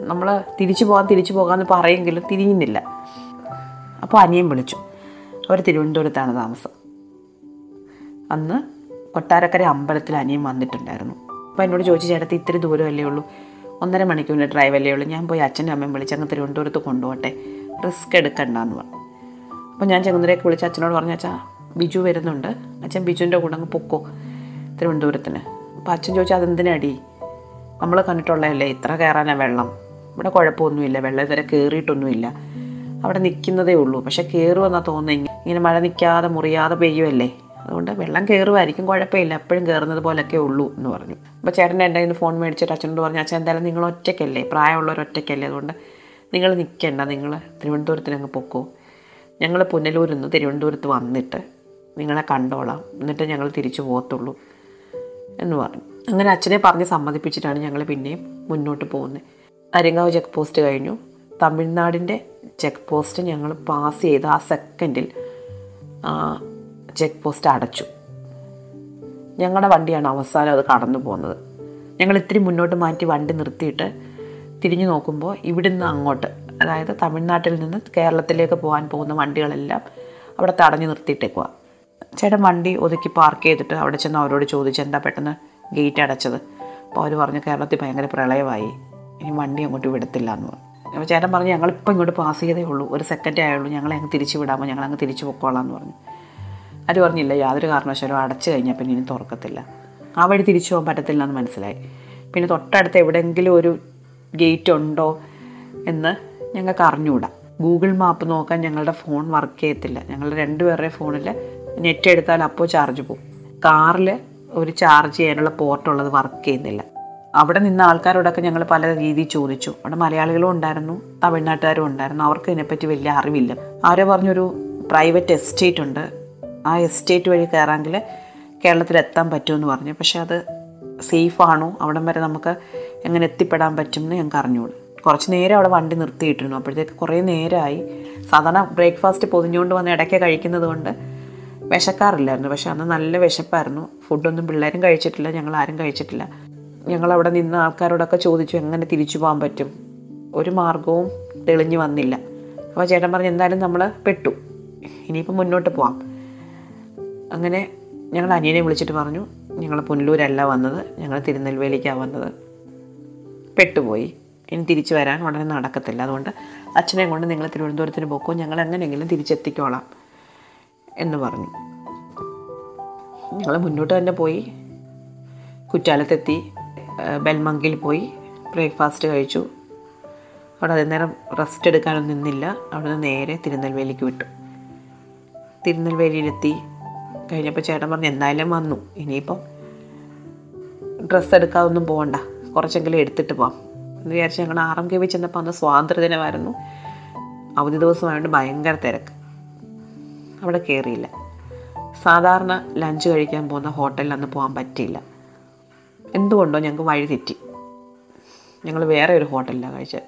നമ്മൾ തിരിച്ചു പോകാൻ തിരിച്ചു പോകാമെന്ന് പറയെങ്കിലും തിരിയുന്നില്ല. അപ്പോൾ അനിയൻ വിളിച്ചു. അവർ തിരുവനന്തപുരത്താണ് താമസം. അന്ന് കൊട്ടാരക്കര അമ്പലത്തിൽ അനിയൻ വന്നിട്ടുണ്ടായിരുന്നു. അപ്പോൾ എന്നോട് ചോദിച്ചു ചേട്ടത്തി ഇത്തിരി ദൂരമല്ലേ ഉള്ളൂ? ഒന്നര മണിക്കൂറിന്റെ ഡ്രൈവ് അല്ലേ ഉള്ളൂ? ഞാൻ പോയി അച്ഛന്റെ അമ്മയും വിളിച്ച് അങ്ങ് തിരുവനന്തപുരത്ത് കൊണ്ടുപോട്ടെ റിസ്ക് എടുക്കണ്ടെന്ന് പറഞ്ഞു. അപ്പോൾ ഞാൻ ചെങ്ങന്നൂരേക്ക് വിളിച്ച് അച്ഛനോട് പറഞ്ഞു അച്ഛാ ബിജു വരുന്നുണ്ട്. അച്ഛൻ ബിജുവിന്റെ കൂടെ അങ്ങ് പൊക്കോ തിരുവനന്തപുരത്തിന്. അപ്പോൾ അച്ഛൻ ചോദിച്ചാൽ അതെന്തിനടി? നമ്മൾ കണ്ടിട്ടുള്ളതല്ലേ ഇത്ര കയറാനാണ് വെള്ളം. ഇവിടെ കുഴപ്പമൊന്നുമില്ല വെള്ളം ഇതുവരെ കയറിയിട്ടൊന്നുമില്ല അവിടെ നിൽക്കുന്നതേ ഉള്ളൂ. പക്ഷേ കയറുമെന്നാണ് തോന്നുന്നത് ഇങ്ങനെ മഴ നിൽക്കാതെ മുറിയാതെ പെയ്യുമല്ലേ അതുകൊണ്ട് വെള്ളം കയറുമായിരിക്കും കുഴപ്പമില്ല. എപ്പോഴും കയറുന്നത് പോലൊക്കെ ഉള്ളൂ എന്ന് പറഞ്ഞു. അപ്പോൾ ചേട്ടന്റെ എന്റെ ഇന്ന് ഫോൺ മേടിച്ചിട്ട് അച്ഛനോട് പറഞ്ഞു അച്ഛൻ എന്തായാലും നിങ്ങൾ ഒറ്റയ്ക്കല്ലേ? പ്രായമുള്ളവർ ഒറ്റയ്ക്കല്ലേ? അതുകൊണ്ട് നിങ്ങൾ നിൽക്കേണ്ട നിങ്ങൾ തിരുവനന്തപുരത്തിന് അങ്ങ് പൊക്കോ. ഞങ്ങൾ പുനലൂരിൽ നിന്ന് തിരുവനന്തപുരത്ത് വന്നിട്ട് നിങ്ങളെ കണ്ടോളാം. എന്നിട്ട് ഞങ്ങൾ തിരിച്ചു പോകത്തുള്ളൂ എന്ന് പറഞ്ഞു. അങ്ങനെ അച്ഛനെ പറഞ്ഞ് സമ്മതിപ്പിച്ചിട്ടാണ് ഞങ്ങൾ പിന്നെയും മുന്നോട്ട് പോകുന്നത്. അരിങ്ങാവ് ചെക്ക് പോസ്റ്റ് കഴിഞ്ഞു. തമിഴ്നാടിന്റെ ചെക്ക് പോസ്റ്റ് ഞങ്ങൾ പാസ് ചെയ്ത് ആ സെക്കൻഡിൽ ചെക്ക് പോസ്റ്റ് അടച്ചു. ഞങ്ങളുടെ വണ്ടിയാണ് അവസാനം അത് കടന്നു പോകുന്നത് ഞങ്ങൾ ഇത്തിരി മുന്നോട്ട് മാറ്റി വണ്ടി നിർത്തിയിട്ട് തിരിഞ്ഞു നോക്കുമ്പോൾ ഇവിടുന്ന് അങ്ങോട്ട് അതായത് തമിഴ്നാട്ടിൽ നിന്ന് കേരളത്തിലേക്ക് പോകാൻ പോകുന്ന വണ്ടികളെല്ലാം അവിടെ തടഞ്ഞു നിർത്തിയിട്ടേക്കുക ചേട്ടൻ വണ്ടി ഒതുക്കി പാർക്ക് ചെയ്തിട്ട് അവിടെ ചെന്ന് അവരോട് ചോദിച്ചു എന്താ പെട്ടെന്ന് ഗേറ്റ് അടച്ചത്? അപ്പോൾ അവർ പറഞ്ഞു കേരളത്തിൽ ഭയങ്കര പ്രളയമായി. ഇനി വണ്ടി അങ്ങോട്ട് വിടത്തില്ല എന്ന് പറഞ്ഞു. അപ്പോൾ ചേട്ടൻ പറഞ്ഞു ഞങ്ങളിപ്പോൾ ഇങ്ങോട്ട് പാസ് ചെയ്തേ ഉള്ളൂ. ഒരു സെക്കൻഡേ ആയുള്ളൂ. ഞങ്ങളെ അങ്ങ് തിരിച്ചു വിടാമോ? ഞങ്ങൾ അങ്ങ് തിരിച്ചു പൊക്കോളാം എന്ന് പറഞ്ഞു. അവർ പറഞ്ഞില്ല യാതൊരു കാരണവശാലും അടച്ചു കഴിഞ്ഞാൽ പിന്നെ ഇനി തുറക്കത്തില്ല. ആ വഴി തിരിച്ചു പോകാൻ പറ്റത്തില്ല എന്ന് മനസ്സിലായി. പിന്നെ തൊട്ടടുത്ത് എവിടെയെങ്കിലും ഒരു ഗേറ്റ് ഉണ്ടോ എന്ന് ഞങ്ങൾക്ക് അറിഞ്ഞുകൂടാ ഗൂഗിൾ മാപ്പ് നോക്കാൻ ഞങ്ങളുടെ ഫോൺ വർക്ക് ചെയ്യത്തില്ല. ഞങ്ങളുടെ രണ്ടുപേരുടെ ഫോണിൽ നെറ്റ് എടുത്താൽ അപ്പോൾ ചാർജ് പോകും കാറിൽ ഒരു ചാർജ് ചെയ്യാനുള്ള പോർട്ടുള്ളത് വർക്ക് ചെയ്യുന്നില്ല. അവിടെ നിന്ന ആൾക്കാരോടൊക്കെ ഞങ്ങൾ പല രീതിയിൽ ചോദിച്ചു. അവിടെ മലയാളികളും ഉണ്ടായിരുന്നു തമിഴ്നാട്ടുകാരും ഉണ്ടായിരുന്നു. അവർക്ക് ഇതിനെപ്പറ്റി വലിയ അറിവില്ല. ആരോ പറഞ്ഞൊരു പ്രൈവറ്റ് എസ്റ്റേറ്റ് ഉണ്ട്. ആ എസ്റ്റേറ്റ് വഴി കയറാമെങ്കിൽ കേരളത്തിലെത്താൻ പറ്റുമെന്ന് പറഞ്ഞു. പക്ഷേ അത് സേഫാണോ? അവിടം വരെ നമുക്ക് എങ്ങനെ എത്തിപ്പെടാൻ പറ്റുമെന്ന് ഞങ്ങൾക്ക് അറിഞ്ഞോളൂ കുറച്ച് നേരം അവിടെ വണ്ടി നിർത്തിയിട്ടിരുന്നു. അപ്പോഴത്തേക്ക് കുറേ നേരമായി. സാധാരണ ബ്രേക്ക്ഫാസ്റ്റ് പൊതിഞ്ഞുകൊണ്ട് വന്ന് ഇടയ്ക്ക് കഴിക്കുന്നത് കൊണ്ട് വിശക്കാറില്ലായിരുന്നു. പക്ഷെ അന്ന് നല്ല വിശപ്പായിരുന്നു. ഫുഡൊന്നും പിള്ളേരും കഴിച്ചിട്ടില്ല. ഞങ്ങൾ ആരും കഴിച്ചിട്ടില്ല. ഞങ്ങൾ അവിടെ നിന്ന് ആൾക്കാരോടൊക്കെ ചോദിച്ചു എങ്ങനെ തിരിച്ചു പോകാൻ പറ്റും? ഒരു മാർഗവും തെളിഞ്ഞു വന്നില്ല. അപ്പോൾ ചേട്ടൻ പറഞ്ഞു എന്തായാലും നമ്മൾ പെട്ടു. ഇനിയിപ്പോൾ മുന്നോട്ട് പോവാം. അങ്ങനെ ഞങ്ങൾ അനിയനെ വിളിച്ചിട്ട് പറഞ്ഞു ഞങ്ങൾ പുനലൂരല്ല വന്നത് ഞങ്ങൾ തിരുനെൽവേലിക്കാണ് വന്നത്. പെട്ടുപോയി. ഇനി തിരിച്ചു വരാൻ ഉടനെ നടക്കത്തില്ല. അതുകൊണ്ട് അച്ഛനെ കൊണ്ട് നിങ്ങൾ തിരുവനന്തപുരത്തിന് പോക്കോ ഞങ്ങൾ എങ്ങനെയെങ്കിലും തിരിച്ചെത്തിക്കോളാം എന്ന് പറഞ്ഞു. ഞങ്ങൾ മുന്നോട്ട് തന്നെ പോയി. കുറ്റാലത്തെത്തി. ബെൽമങ്കിൽ പോയി. ബ്രേക്ക്ഫാസ്റ്റ് കഴിച്ചു. അവിടെ അന്നേരം റെസ്റ്റ് എടുക്കാനൊന്നും നിന്നില്ല. അവിടെ നിന്ന് നേരെ തിരുനെൽവേലിക്ക് വിട്ടു. തിരുനെൽവേലിയിലെത്തി. കഴിഞ്ഞപ്പോൾ ചേട്ടൻ പറഞ്ഞു എന്തായാലും വന്നു. ഇനിയിപ്പം ഡ്രസ്സ് എടുക്കാതൊന്നും പോകണ്ട കുറച്ചെങ്കിലും എടുത്തിട്ട് പോവാം. എന്ന് വിചാരിച്ച് ഞങ്ങൾ ആറാം കെ വി ചെന്നപ്പോൾ അന്ന് സ്വാതന്ത്ര്യദിനമായിരുന്നു. അവധി ദിവസമായതുകൊണ്ട് ഭയങ്കര തിരക്ക്. അവിടെ കയറിയില്ല. സാധാരണ ലഞ്ച് കഴിക്കാൻ പോകുന്ന ഹോട്ടലിൽ അന്ന് പോകാൻ പറ്റിയില്ല. എന്തുകൊണ്ടോ ഞങ്ങൾക്ക് വഴി തെറ്റി. ഞങ്ങൾ വേറെ ഒരു ഹോട്ടലിലാണ് കഴിച്ചത്.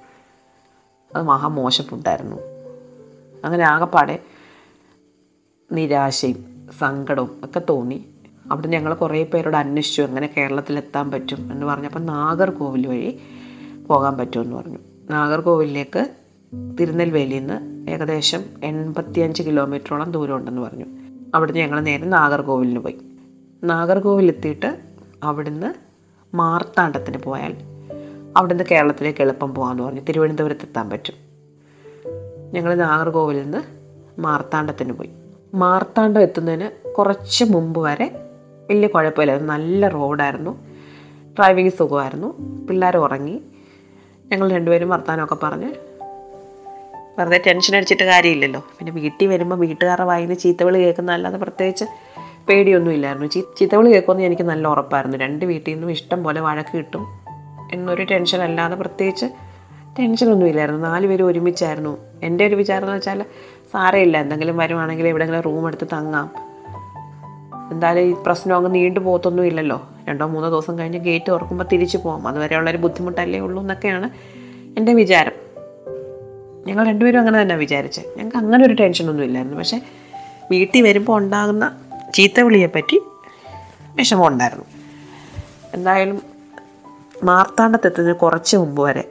അത് മഹാ മോശം ഫുഡായിരുന്നു അങ്ങനെ ആകെപ്പാടെ നിരാശയും സങ്കടവും ഒക്കെ തോന്നി. അവിടെ ഞങ്ങൾ കുറേ പേരോട് അന്വേഷിച്ചു എങ്ങനെ കേരളത്തിലെത്താൻ പറ്റും എന്ന് പറഞ്ഞപ്പോൾ നാഗർകോവിൽ വഴി പോകാൻ പറ്റുമെന്ന് പറഞ്ഞു. നാഗർകോവിലിലേക്ക് തിരുനെൽവേലിയിൽ നിന്ന് ഏകദേശം എൺപത്തിയഞ്ച് കിലോമീറ്ററോളം ദൂരം ഉണ്ടെന്ന് പറഞ്ഞു. അവിടുന്ന് ഞങ്ങൾ നേരെ നാഗർകോവിലിന് പോയി. നാഗർകോവിലെത്തിയിട്ട് അവിടുന്ന് മാർത്താണ്ഡത്തിന് പോയാൽ അവിടുന്ന് കേരളത്തിലേക്ക് എളുപ്പം പോകാമെന്ന് പറഞ്ഞു. തിരുവനന്തപുരത്ത് എത്താൻ പറ്റും. ഞങ്ങൾ നാഗർകോവിലിൽ നിന്ന് മാർത്താണ്ഡത്തിന് പോയി. മാർത്താണ്ഡം എത്തുന്നതിന് കുറച്ച് മുമ്പ് വരെ വലിയ കുഴപ്പമില്ലായിരുന്നു. നല്ല റോഡായിരുന്നു. ഡ്രൈവിംഗ് സുഖമായിരുന്നു. പിള്ളേർ ഉറങ്ങി. ഞങ്ങൾ രണ്ടുപേരും വർത്താനമൊക്കെ പറഞ്ഞ് വെറുതെ ടെൻഷൻ അടിച്ചിട്ട് കാര്യമില്ലല്ലോ. പിന്നെ വീട്ടിൽ വരുമ്പോൾ വീട്ടുകാരുടെ വായിന്ന് ചീത്തവിളി കേൾക്കുന്ന അല്ലാതെ പ്രത്യേകിച്ച് പേടിയൊന്നും ഇല്ലായിരുന്നു. ചീ ചീത്തവിളി കേൾക്കുമെന്ന് എനിക്ക് നല്ല ഉറപ്പായിരുന്നു. രണ്ട് വീട്ടിൽ നിന്നും ഇഷ്ടം പോലെ വഴക്ക് കിട്ടും എന്നൊരു ടെൻഷൻ അല്ലാതെ പ്രത്യേകിച്ച് ടെൻഷനൊന്നും ഇല്ലായിരുന്നു. നാല് പേരും ഒരുമിച്ചായിരുന്നു. എന്റെ ഒരു വിചാരം എന്ന് വെച്ചാൽ സാരമില്ല. എന്തെങ്കിലും വരുവാണെങ്കിൽ എവിടെയെങ്കിലും റൂം എടുത്ത് തങ്ങാം. എന്തായാലും ഈ പ്രശ്നം അങ്ങ് നീണ്ടു പോകത്തൊന്നും ഇല്ലല്ലോ. രണ്ടോ മൂന്നോ ദിവസം കഴിഞ്ഞ് ഗേറ്റ് തുറക്കുമ്പോൾ തിരിച്ചു പോകാം അതുവരെയുള്ളൊരു ബുദ്ധിമുട്ടല്ലേ ഉള്ളൂ എന്നൊക്കെയാണ് എന്റെ വിചാരം. ഞങ്ങൾ രണ്ടുപേരും അങ്ങനെ തന്നെ വിചാരിച്ചത് ഞങ്ങൾക്ക് അങ്ങനെ ഒരു ടെൻഷനൊന്നും ഇല്ലായിരുന്നു. പക്ഷേ വീട്ടിൽ വരുമ്പോൾ ഉണ്ടാകുന്ന ചീത്തവിളിയെപ്പറ്റി വിഷമം ഉണ്ടായിരുന്നു. എന്തായാലും മാർത്താണ്ഡത്തെത്തുന്നതിന് കുറച്ച് മുമ്പ് വരെ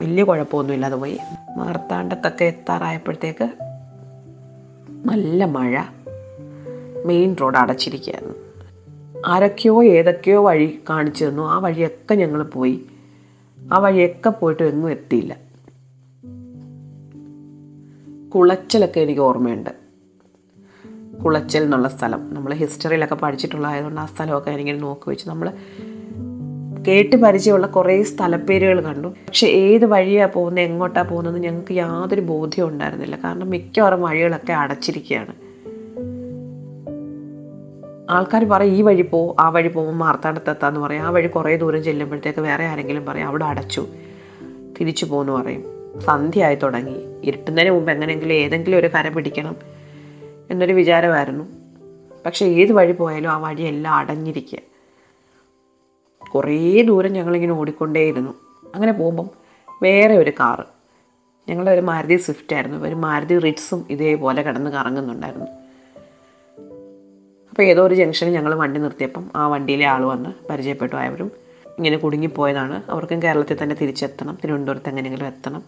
വലിയ കുഴപ്പമൊന്നുമില്ല പോയി. മാർത്താണ്ഡത്തൊക്കെ എത്താറായപ്പോഴത്തേക്ക് നല്ല മഴ. മെയിൻ റോഡ് അടച്ചിരിക്കുകയായിരുന്നു. ആരൊക്കെയോ ഏതൊക്കെയോ വഴി കാണിച്ചു തന്നു. ആ വഴിയൊക്കെ ഞങ്ങൾ പോയി. ആ വഴിയൊക്കെ പോയിട്ട് എങ്ങും എത്തിയില്ല. കുളച്ചലൊക്കെ എനിക്ക് ഓർമ്മയുണ്ട്. കുളച്ചൽ എന്നുള്ള സ്ഥലം. നമ്മൾ ഹിസ്റ്ററിയിലൊക്കെ പഠിച്ചിട്ടുള്ളതായതുകൊണ്ട് ആ സ്ഥലമൊക്കെ എനിക്കിങ്ങനെ നോക്കി വെച്ച് നമ്മൾ കേട്ട് പരിചയമുള്ള കുറേ സ്ഥലപ്പേരുകൾ കണ്ടു. പക്ഷെ ഏത് വഴിയാണ് പോകുന്നത് എങ്ങോട്ടാണ് പോകുന്നത് ഞങ്ങൾക്ക് യാതൊരു ബോധ്യം ഉണ്ടായിരുന്നില്ല. കാരണം മിക്കവാറും വഴികളൊക്കെ അടച്ചിരിക്കുകയാണ്. ആൾക്കാർ പറയും ഈ വഴി പോ ആ വഴി പോകുമ്പോൾ മാർത്താണ്ടത്തെത്താന്ന് പറയും. ആ വഴി കുറേ ദൂരം ചെല്ലുമ്പോഴത്തേക്ക് വേറെ ആരെങ്കിലും പറയും അവിടെ അടച്ചു തിരിച്ചു പോകുന്നു പറയും. സന്ധ്യയായി തുടങ്ങി. ഇരുട്ടുന്നതിന് മുമ്പ് എങ്ങനെയെങ്കിലും ഏതെങ്കിലും ഒരു കര പിടിക്കണം എന്നൊരു വിചാരമായിരുന്നു. പക്ഷേ ഏത് വഴി പോയാലും ആ വഴിയെല്ലാം അടഞ്ഞിരിക്കുക. കുറേ ദൂരം ഞങ്ങളിങ്ങനെ ഓടിക്കൊണ്ടേയിരുന്നു. അങ്ങനെ പോകുമ്പം വേറെ ഒരു കാറ് ഞങ്ങളുടെ ഒരു മാരുതി സ്വിഫ്റ്റ് ആയിരുന്നു. ഒരു മാരുതി റിറ്റ്സും ഇതേപോലെ കിടന്ന് കറങ്ങുന്നുണ്ടായിരുന്നു. അപ്പോൾ ഏതോ ഒരു ജംഗ്ഷനിൽ ഞങ്ങൾ വണ്ടി നിർത്തിയപ്പം ആ വണ്ടിയിലെ ആൾ വന്ന് പരിചയപ്പെട്ടു ആയവരും ഇങ്ങനെ കുടുങ്ങിപ്പോയതാണ്. അവർക്കും കേരളത്തിൽ തന്നെ തിരിച്ചെത്തണം. തിരുവനന്തപുരത്ത് എങ്ങനെയെങ്കിലും എത്തണം.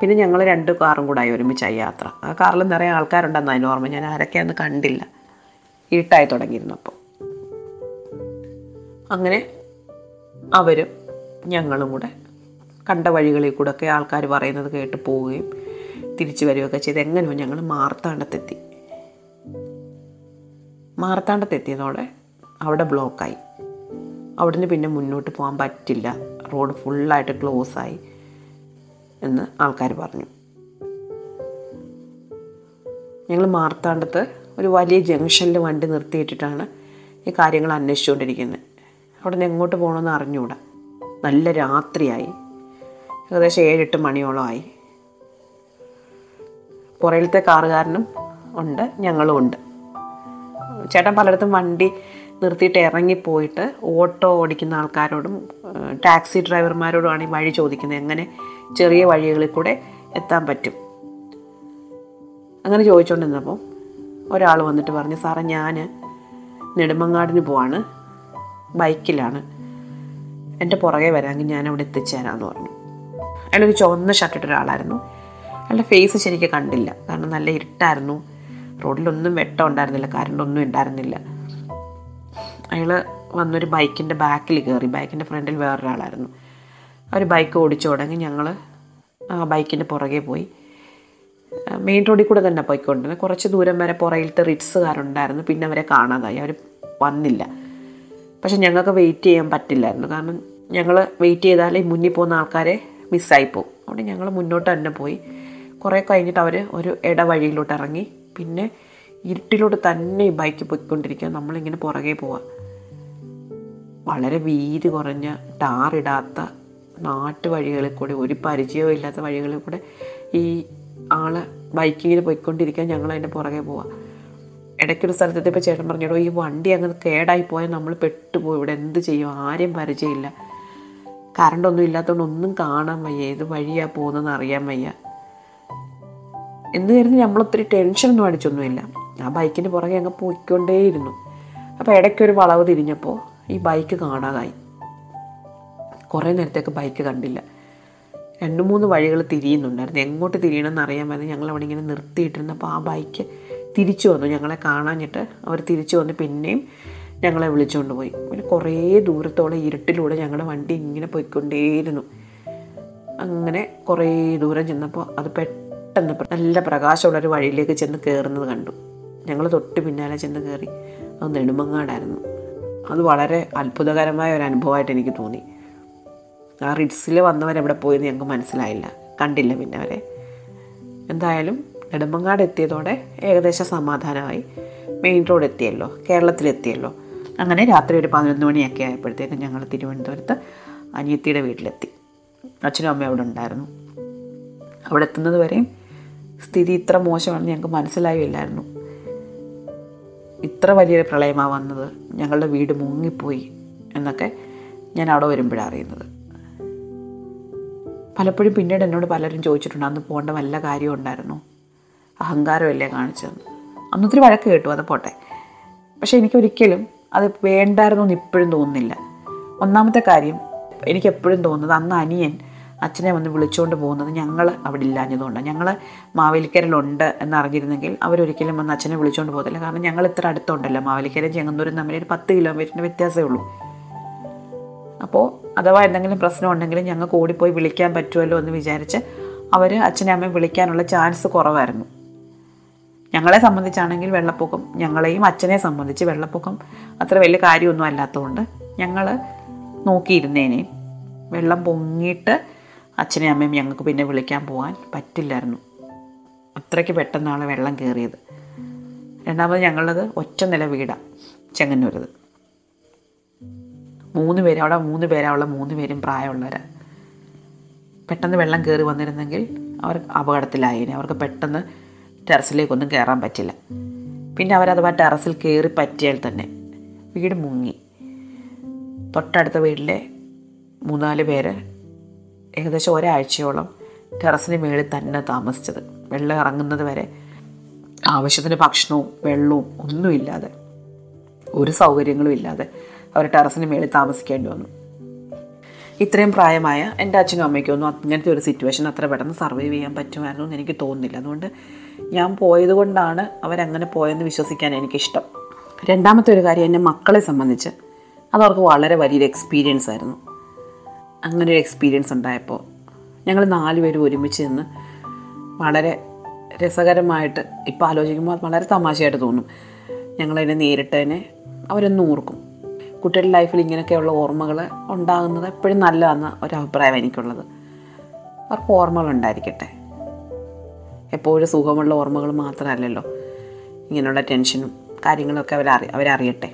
പിന്നെ ഞങ്ങൾ രണ്ട് കാറും കൂടായി ഒരുമിച്ചായി യാത്ര. ആ കാറിൽ നിറയെ ആൾക്കാരുണ്ടെന്ന് അതിന് ഓർമ്മ. ഞാൻ ആരൊക്കെയാണെന്ന് കണ്ടില്ല. ഇരുട്ടായി തുടങ്ങിയിരുന്നു അപ്പോൾ അങ്ങനെ അവരും ഞങ്ങളും കൂടെ കണ്ട വഴികളിൽ കൂടെ ഒക്കെ ആൾക്കാർ പറയുന്നത് കേട്ട് പോവുകയും തിരിച്ചു വരികയൊക്കെ ചെയ്ത് എങ്ങനെയോ ഞങ്ങൾ മാർത്താണ്ടത്തെത്തി മാർത്താണ്ടത്തെത്തിയതോടെ അവിടെ ബ്ലോക്കായി. അവിടുന്ന് പിന്നെ മുന്നോട്ട് പോകാൻ പറ്റില്ല. റോഡ് ഫുള്ളായിട്ട് ആയി എന്ന് ആൾക്കാർ പറഞ്ഞു. ഞങ്ങൾ മാർത്താണ്ടത്ത് ഒരു വലിയ ജംഗ്ഷനിൽ വണ്ടി നിർത്തിയിട്ടിട്ടാണ് ഈ കാര്യങ്ങൾ അന്വേഷിച്ചുകൊണ്ടിരിക്കുന്നത്. അവിടെ നിന്ന് എങ്ങോട്ട് പോകണമെന്ന് അറിഞ്ഞുകൂടാ നല്ല രാത്രിയായി. ഏകദേശം ഏഴെട്ട് മണിയോളം ആയി. പുറയിലത്തെ കാറുകാരനും ഉണ്ട് ഞങ്ങളും ഉണ്ട്. ചേട്ടൻ പലയിടത്തും വണ്ടി നിർത്തിയിട്ട് ഇറങ്ങിപ്പോയിട്ട് ഓട്ടോ ഓടിക്കുന്ന ആൾക്കാരോടും ടാക്സി ഡ്രൈവർമാരോടുമാണ് ഈ വഴി ചോദിക്കുന്നത്. എങ്ങനെ ചെറിയ വഴികളിൽ കൂടെ എത്താൻ പറ്റും? അങ്ങനെ ചോദിച്ചുകൊണ്ടിരുന്നപ്പോൾ ഒരാൾ വന്നിട്ട് പറഞ്ഞു സാറേ ഞാൻ നെടുമങ്ങാടിന് പോവാണ്. ബൈക്കിലാണ്. എന്റെ പുറകെ വരാമെങ്കിൽ ഞാൻ അവിടെ എത്തിച്ചേരാമെന്ന് പറഞ്ഞു. അയാളൊരു ചുവന്ന ഷർട്ടിട്ട ഒരാളായിരുന്നു. അയാളുടെ ഫേസ് ശരിക്ക് കണ്ടില്ല. കാരണം നല്ല ഇരുട്ടായിരുന്നു. റോഡിലൊന്നും വെട്ടം ഉണ്ടായിരുന്നില്ല. കറണ്ടൊന്നും ഉണ്ടായിരുന്നില്ല. അയാൾ വന്നൊരു ബൈക്കിന്റെ ബാക്കിൽ കയറി. ബൈക്കിന്റെ ഫ്രണ്ടിൽ വേറൊരാളായിരുന്നു. അവർ ബൈക്ക് ഓടിച്ചു തുടങ്ങി ഞങ്ങൾ ആ ബൈക്കിന്റെ പുറകെ പോയി. മെയിൻ റോഡിൽ കൂടെ തന്നെ പോയിക്കൊണ്ടിരുന്നത്. കുറച്ച് ദൂരം വരെ പുറകിലത്തെ റിറ്റ്സുകാരുണ്ടായിരുന്നു പിന്നെ അവരെ കാണാതായി. അവർ വന്നില്ല. പക്ഷെ ഞങ്ങൾക്ക് വെയിറ്റ് ചെയ്യാൻ പറ്റില്ലായിരുന്നു. കാരണം ഞങ്ങൾ വെയിറ്റ് ചെയ്താലേ മുന്നിൽ പോകുന്ന ആൾക്കാരെ മിസ്സായി പോകും അതുകൊണ്ട് ഞങ്ങൾ മുന്നോട്ട് തന്നെ പോയി. കുറേ കഴിഞ്ഞിട്ട് അവർ ഒരു ഇടവഴിയിലോട്ട് ഇറങ്ങി. പിന്നെ ഇരുട്ടിലോട്ട് തന്നെ ഈ ബൈക്ക് പോയിക്കൊണ്ടിരിക്കുക നമ്മളിങ്ങനെ പുറകെ പോവാം. വളരെ വീതി കുറഞ്ഞ ടാറിടാത്ത നാട്ടുവഴികളിൽ കൂടെ ഒരു പരിചയവും ഇല്ലാത്ത വഴികളിൽ കൂടെ ഈ ആൾ ബൈക്കിങ്ങിൽ പോയിക്കൊണ്ടിരിക്കാൻ ഞങ്ങൾ അതിന്റെ പുറകെ പോവാം. ഇടയ്ക്കൊരു സ്ഥലത്തെത്തിയപ്പോൾ ചേട്ടൻ പറഞ്ഞോടോ ഈ വണ്ടി അങ്ങ് കേടായി പോയാൽ നമ്മൾ പെട്ടുപോയി. ഇവിടെ എന്ത് ചെയ്യും? ആരെയും പരിചയമില്ല. കറണ്ടൊന്നും ഇല്ലാത്തതുകൊണ്ട് ഒന്നും കാണാൻ വയ്യ. ഏത് വഴിയാണ് പോകുന്നതെന്ന് അറിയാൻ വയ്യ. എന്ന് കരുതി നമ്മളൊത്തിരി ടെൻഷനൊന്നും അടിച്ചൊന്നുമില്ല. ആ ബൈക്കിന് പുറകെ അങ്ങ് പോയിക്കൊണ്ടേയിരുന്നു. അപ്പോൾ ഇടയ്ക്കൊരു വളവ് തിരിഞ്ഞപ്പോൾ ഈ ബൈക്ക് കാണാതായി. കുറേ നേരത്തേക്ക് ബൈക്ക് കണ്ടില്ല. രണ്ട് മൂന്ന് വഴികൾ തിരിയുന്നുണ്ടായിരുന്നു. എങ്ങോട്ട് തിരിയണമെന്ന് അറിയാൻ പറ്റും ഞങ്ങൾ അവിടെ ഇങ്ങനെ നിർത്തിയിട്ടിരുന്നപ്പോൾ ആ ബൈക്ക് തിരിച്ചു വന്നു. ഞങ്ങളെ കാണാഞ്ഞിട്ട് അവർ തിരിച്ചു വന്ന് പിന്നെയും ഞങ്ങളെ വിളിച്ചുകൊണ്ട് പോയി. പിന്നെ കുറേ ദൂരത്തോളം ഇരുട്ടിലൂടെ ഞങ്ങളുടെ വണ്ടി ഇങ്ങനെ പോയിക്കൊണ്ടേയിരുന്നു. അങ്ങനെ കുറേ ദൂരം ചെന്നപ്പോൾ അത് പെട്ടെന്ന് നല്ല പ്രകാശമുള്ള ഒരു വഴിയിലേക്ക് ചെന്ന് കയറുന്നത് കണ്ടു. ഞങ്ങൾ തൊട്ട് പിന്നാലെ ചെന്ന് കയറി അത് നെടുമങ്ങാടായിരുന്നു. അത് വളരെ അത്ഭുതകരമായ ഒരു അനുഭവമായിട്ട് എനിക്ക് തോന്നി. ആ റിഡ്സിൽ വന്നവരെവിടെ പോയെന്ന് ഞങ്ങൾക്ക് മനസ്സിലായില്ല. കണ്ടില്ല പിന്നെ അവരെ. എന്തായാലും നെടുമങ്ങാട് എത്തിയതോടെ ഏകദേശം സമാധാനമായി. മെയിൻ റോഡ് എത്തിയല്ലോ കേരളത്തിലെത്തിയല്ലോ അങ്ങനെ രാത്രി ഒരു പതിനൊന്ന് മണിയൊക്കെ ആയപ്പോഴത്തേക്കും ഞങ്ങൾ തിരുവനന്തപുരത്ത് അനിയത്തിയുടെ വീട്ടിലെത്തി. അച്ഛനും അമ്മയും അവിടെ ഉണ്ടായിരുന്നു. അവിടെ എത്തുന്നത് വരെയും സ്ഥിതി ഇത്ര മോശമാണെന്ന് ഞങ്ങൾക്ക് മനസ്സിലായില്ലായിരുന്നു. ഇത്ര വലിയൊരു പ്രളയമാണ് വന്നത് ഞങ്ങളുടെ വീട് മുങ്ങിപ്പോയി എന്നൊക്കെ ഞാൻ അവിടെ വരുമ്പോഴാണ് അറിയുന്നത്. പലപ്പോഴും പിന്നീട് എന്നോട് പലരും ചോദിച്ചിട്ടുണ്ട് അന്ന് പോകേണ്ട വല്ല കാര്യം ഉണ്ടായിരുന്നു? അഹങ്കാരമല്ലേ കാണിച്ചതെന്ന്. അന്നൊത്തിരി വഴക്ക് കേട്ടു അത് പോട്ടെ. പക്ഷേ എനിക്കൊരിക്കലും അത് വേണ്ടായിരുന്നു എന്ന് ഇപ്പോഴും തോന്നുന്നില്ല. ഒന്നാമത്തെ കാര്യം എനിക്കെപ്പോഴും തോന്നുന്നത് അന്ന് അനിയൻ അച്ഛനെ വന്ന് വിളിച്ചുകൊണ്ട് പോകുന്നത് ഞങ്ങൾ അവിടെ ഇല്ലാഞ്ഞതുകൊണ്ടാണ്. ഞങ്ങൾ മാവേലിക്കരയിലുണ്ട് എന്നറിഞ്ഞിരുന്നെങ്കിൽ അവരൊരിക്കലും വന്ന് അച്ഛനെ വിളിച്ചുകൊണ്ട് പോകത്തില്ല. കാരണം ഞങ്ങൾ ഇത്ര അടുത്തുണ്ടല്ലോ. മാവേലിക്കരയും ചെങ്ങന്നൂരും തമ്മിൽ ഒരു പത്ത് കിലോമീറ്ററിന്റെ വ്യത്യാസമേ ഉള്ളൂ. അപ്പോൾ അഥവാ എന്തെങ്കിലും പ്രശ്നം ഉണ്ടെങ്കിൽ ഞങ്ങൾക്ക് ഓടിപ്പോയി വിളിക്കാൻ പറ്റുമല്ലോ എന്ന് വിചാരിച്ച് അവർ അച്ഛനെ അമ്മയും വിളിക്കാനുള്ള ചാൻസ് കുറവായിരുന്നു. ഞങ്ങളെ സംബന്ധിച്ചാണെങ്കിൽ വെള്ളപ്പൊക്കം ഞങ്ങളെയും അച്ഛനെ സംബന്ധിച്ച് വെള്ളപ്പൊക്കം അത്ര വലിയ കാര്യമൊന്നും അല്ലാത്തതുകൊണ്ട് ഞങ്ങൾ നോക്കിയിരുന്നേനെ. വെള്ളം പൊങ്ങിയിട്ട് അച്ഛനെയും അമ്മയും ഞങ്ങൾക്ക് പിന്നെ വിളിക്കാൻ പോകാൻ പറ്റില്ലായിരുന്നു. അത്രയ്ക്ക് പെട്ടെന്നാണ് വെള്ളം കയറിയത്. രണ്ടാമത് ഞങ്ങളത് ഒറ്റ നില വീടാണ് ചെങ്ങന്നൂരത്. മൂന്ന് പേര് അവിടെ മൂന്ന് പേരാവുള്ള മൂന്ന് പേരും പ്രായമുള്ളവരാണ് പെട്ടെന്ന് വെള്ളം കയറി വന്നിരുന്നെങ്കിൽ അവർ അപകടത്തിലായേനെ. അവർക്ക് പെട്ടെന്ന് ടെറസിലേക്കൊന്നും കയറാൻ പറ്റില്ല. പിന്നെ അവരഥവാ ടെറസിൽ കയറി പറ്റിയാൽ തന്നെ വീട് മുങ്ങി. തൊട്ടടുത്ത വീട്ടിലെ മൂന്നാൽ പേര് ഏകദേശം ഒരാഴ്ചയോളം ടെറസിന് മേളിൽ തന്നെ താമസിച്ചത്. വെള്ളം ഇറങ്ങുന്നത് വരെ ആവശ്യത്തിന് ഭക്ഷണവും വെള്ളവും ഒന്നുമില്ലാതെ ഒരു സൗകര്യങ്ങളും ഇല്ലാതെ അവർ ടെറസിന് മേളിൽ താമസിക്കേണ്ടി വന്നു. ഇത്രയും പ്രായമായ എന്റെ അച്ഛനും അമ്മയ്ക്കൊന്നും അങ്ങനത്തെ ഒരു സിറ്റുവേഷൻ അത്ര പെട്ടെന്ന് സർവൈവ് ചെയ്യാൻ പറ്റുമായിരുന്നു എന്ന് എനിക്ക് തോന്നുന്നില്ല. അതുകൊണ്ട് ഞാൻ പോയത് കൊണ്ടാണ് അവരങ്ങനെ പോയെന്ന് വിശ്വസിക്കാൻ എനിക്കിഷ്ടം. രണ്ടാമത്തെ ഒരു കാര്യം എന്റെ മക്കളെ സംബന്ധിച്ച് അതവർക്ക് വളരെ വലിയൊരു എക്സ്പീരിയൻസ് ആയിരുന്നു. അങ്ങനെ ഒരു എക്സ്പീരിയൻസ് ഉണ്ടായപ്പോൾ ഞങ്ങൾ നാലുപേരും ഒരുമിച്ച് നിന്ന് വളരെ രസകരമായിട്ട് ഇപ്പോൾ ആലോചിക്കുമ്പോൾ വളരെ തമാശയായിട്ട് തോന്നും. ഞങ്ങളതിനെ നേരിട്ട് തന്നെ അവരൊന്നും ഓർക്കും. കുട്ടികളുടെ ലൈഫിൽ ഇങ്ങനെയൊക്കെയുള്ള ഓർമ്മകൾ ഉണ്ടാകുന്നത് എപ്പോഴും നല്ലതാണെന്ന ഒരു അഭിപ്രായം എനിക്കുള്ളത്. അവർക്ക് ഓർമ്മകൾ ഉണ്ടായിരിക്കട്ടെ എപ്പോഴും സുഖമുള്ള ഓർമ്മകൾ മാത്രമല്ലല്ലോ. ഇങ്ങനെയുള്ള ടെൻഷനും കാര്യങ്ങളൊക്കെ അവരറി അവരറിയട്ടെ.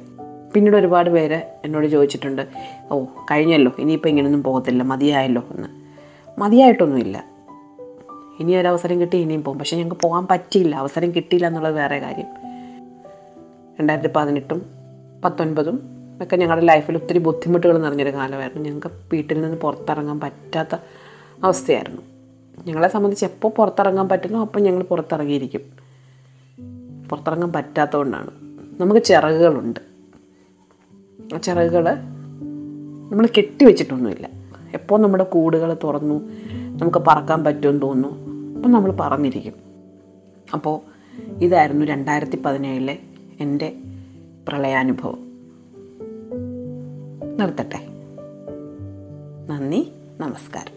പിന്നീട് ഒരുപാട് പേര് എന്നോട് ചോദിച്ചിട്ടുണ്ട് ഓ കഴിഞ്ഞല്ലോ ഇനിയിപ്പോൾ ഇങ്ങനെയൊന്നും പോകത്തില്ല മതിയായല്ലോ എന്ന്. മതിയായിട്ടൊന്നുമില്ല. ഇനി ഒരു അവസരം കിട്ടി ഇനിയും പോകും. പക്ഷേ ഞങ്ങൾക്ക് പോകാൻ പറ്റിയില്ല. അവസരം കിട്ടിയില്ല എന്നുള്ളത് വേറെ കാര്യം. രണ്ടായിരത്തി പതിനെട്ടും പത്തൊൻപതും ഒക്കെ ഞങ്ങളുടെ ലൈഫിൽ ഒത്തിരി ബുദ്ധിമുട്ടുകൾ നിറഞ്ഞൊരു കാലമായിരുന്നു. ഞങ്ങൾക്ക് വീട്ടിൽ നിന്ന് പുറത്തിറങ്ങാൻ പറ്റാത്ത അവസ്ഥയായിരുന്നു. ഞങ്ങളെ സംബന്ധിച്ച് എപ്പോൾ പുറത്തിറങ്ങാൻ പറ്റുന്നോ അപ്പോൾ ഞങ്ങൾ പുറത്തിറങ്ങിയിരിക്കും. പുറത്തിറങ്ങാൻ പറ്റാത്തതുകൊണ്ടാണ്. നമുക്ക് ചിറകുകളുണ്ട്. ആ ചിറകുകൾ നമ്മൾ കെട്ടിവെച്ചിട്ടൊന്നുമില്ല എപ്പോൾ നമ്മുടെ കൂടുകൾ തുറന്നു നമുക്ക് പറക്കാൻ പറ്റുമെന്ന് തോന്നുന്നു അപ്പം നമ്മൾ പറന്നിരിക്കും. അപ്പോൾ ഇതായിരുന്നു രണ്ടായിരത്തി പതിനേഴിലെ എന്റെ പ്രളയാനുഭവം. നിർത്തട്ടെ. നന്ദി നമസ്കാരം.